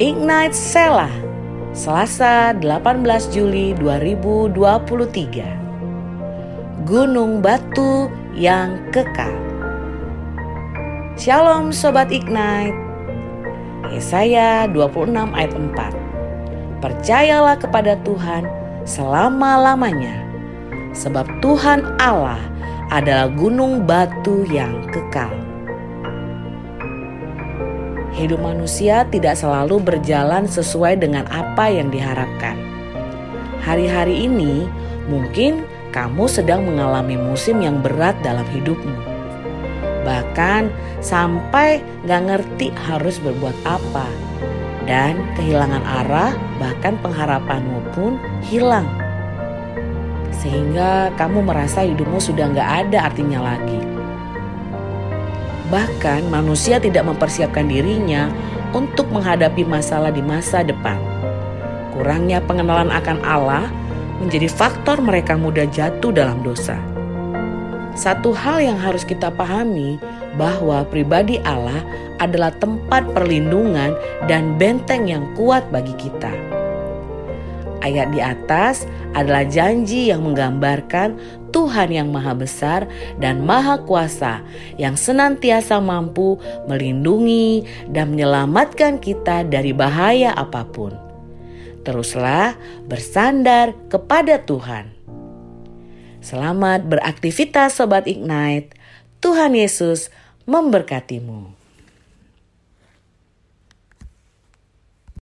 Ignite Sela Selasa 18 Juli 2023 Gunung Batu yang Kekal. Shalom Sobat Ignite. Yesaya 26 ayat 4 Percayalah kepada Tuhan selama-lamanya Sebab Tuhan Allah adalah gunung batu yang kekal hidup manusia tidak selalu berjalan sesuai dengan apa yang diharapkan. Hari-hari ini mungkin kamu sedang mengalami musim yang berat dalam hidupmu. Bahkan sampai gak ngerti harus berbuat apa. Dan kehilangan arah bahkan pengharapanmu pun hilang. Sehingga kamu merasa hidupmu sudah gak ada artinya lagi. Bahkan manusia tidak mempersiapkan dirinya untuk menghadapi masalah di masa depan. Kurangnya pengenalan akan Allah menjadi faktor mereka mudah jatuh dalam dosa. Satu hal yang harus kita pahami bahwa pribadi Allah adalah tempat perlindungan dan benteng yang kuat bagi kita. Ayat di atas adalah janji yang menggambarkan Tuhan yang Maha Besar dan Maha Kuasa, yang senantiasa mampu melindungi dan menyelamatkan kita dari bahaya apa pun. Teruslah bersandar kepada Tuhan. Selamat beraktivitas, Sobat Ignite. Tuhan Yesus memberkatimu.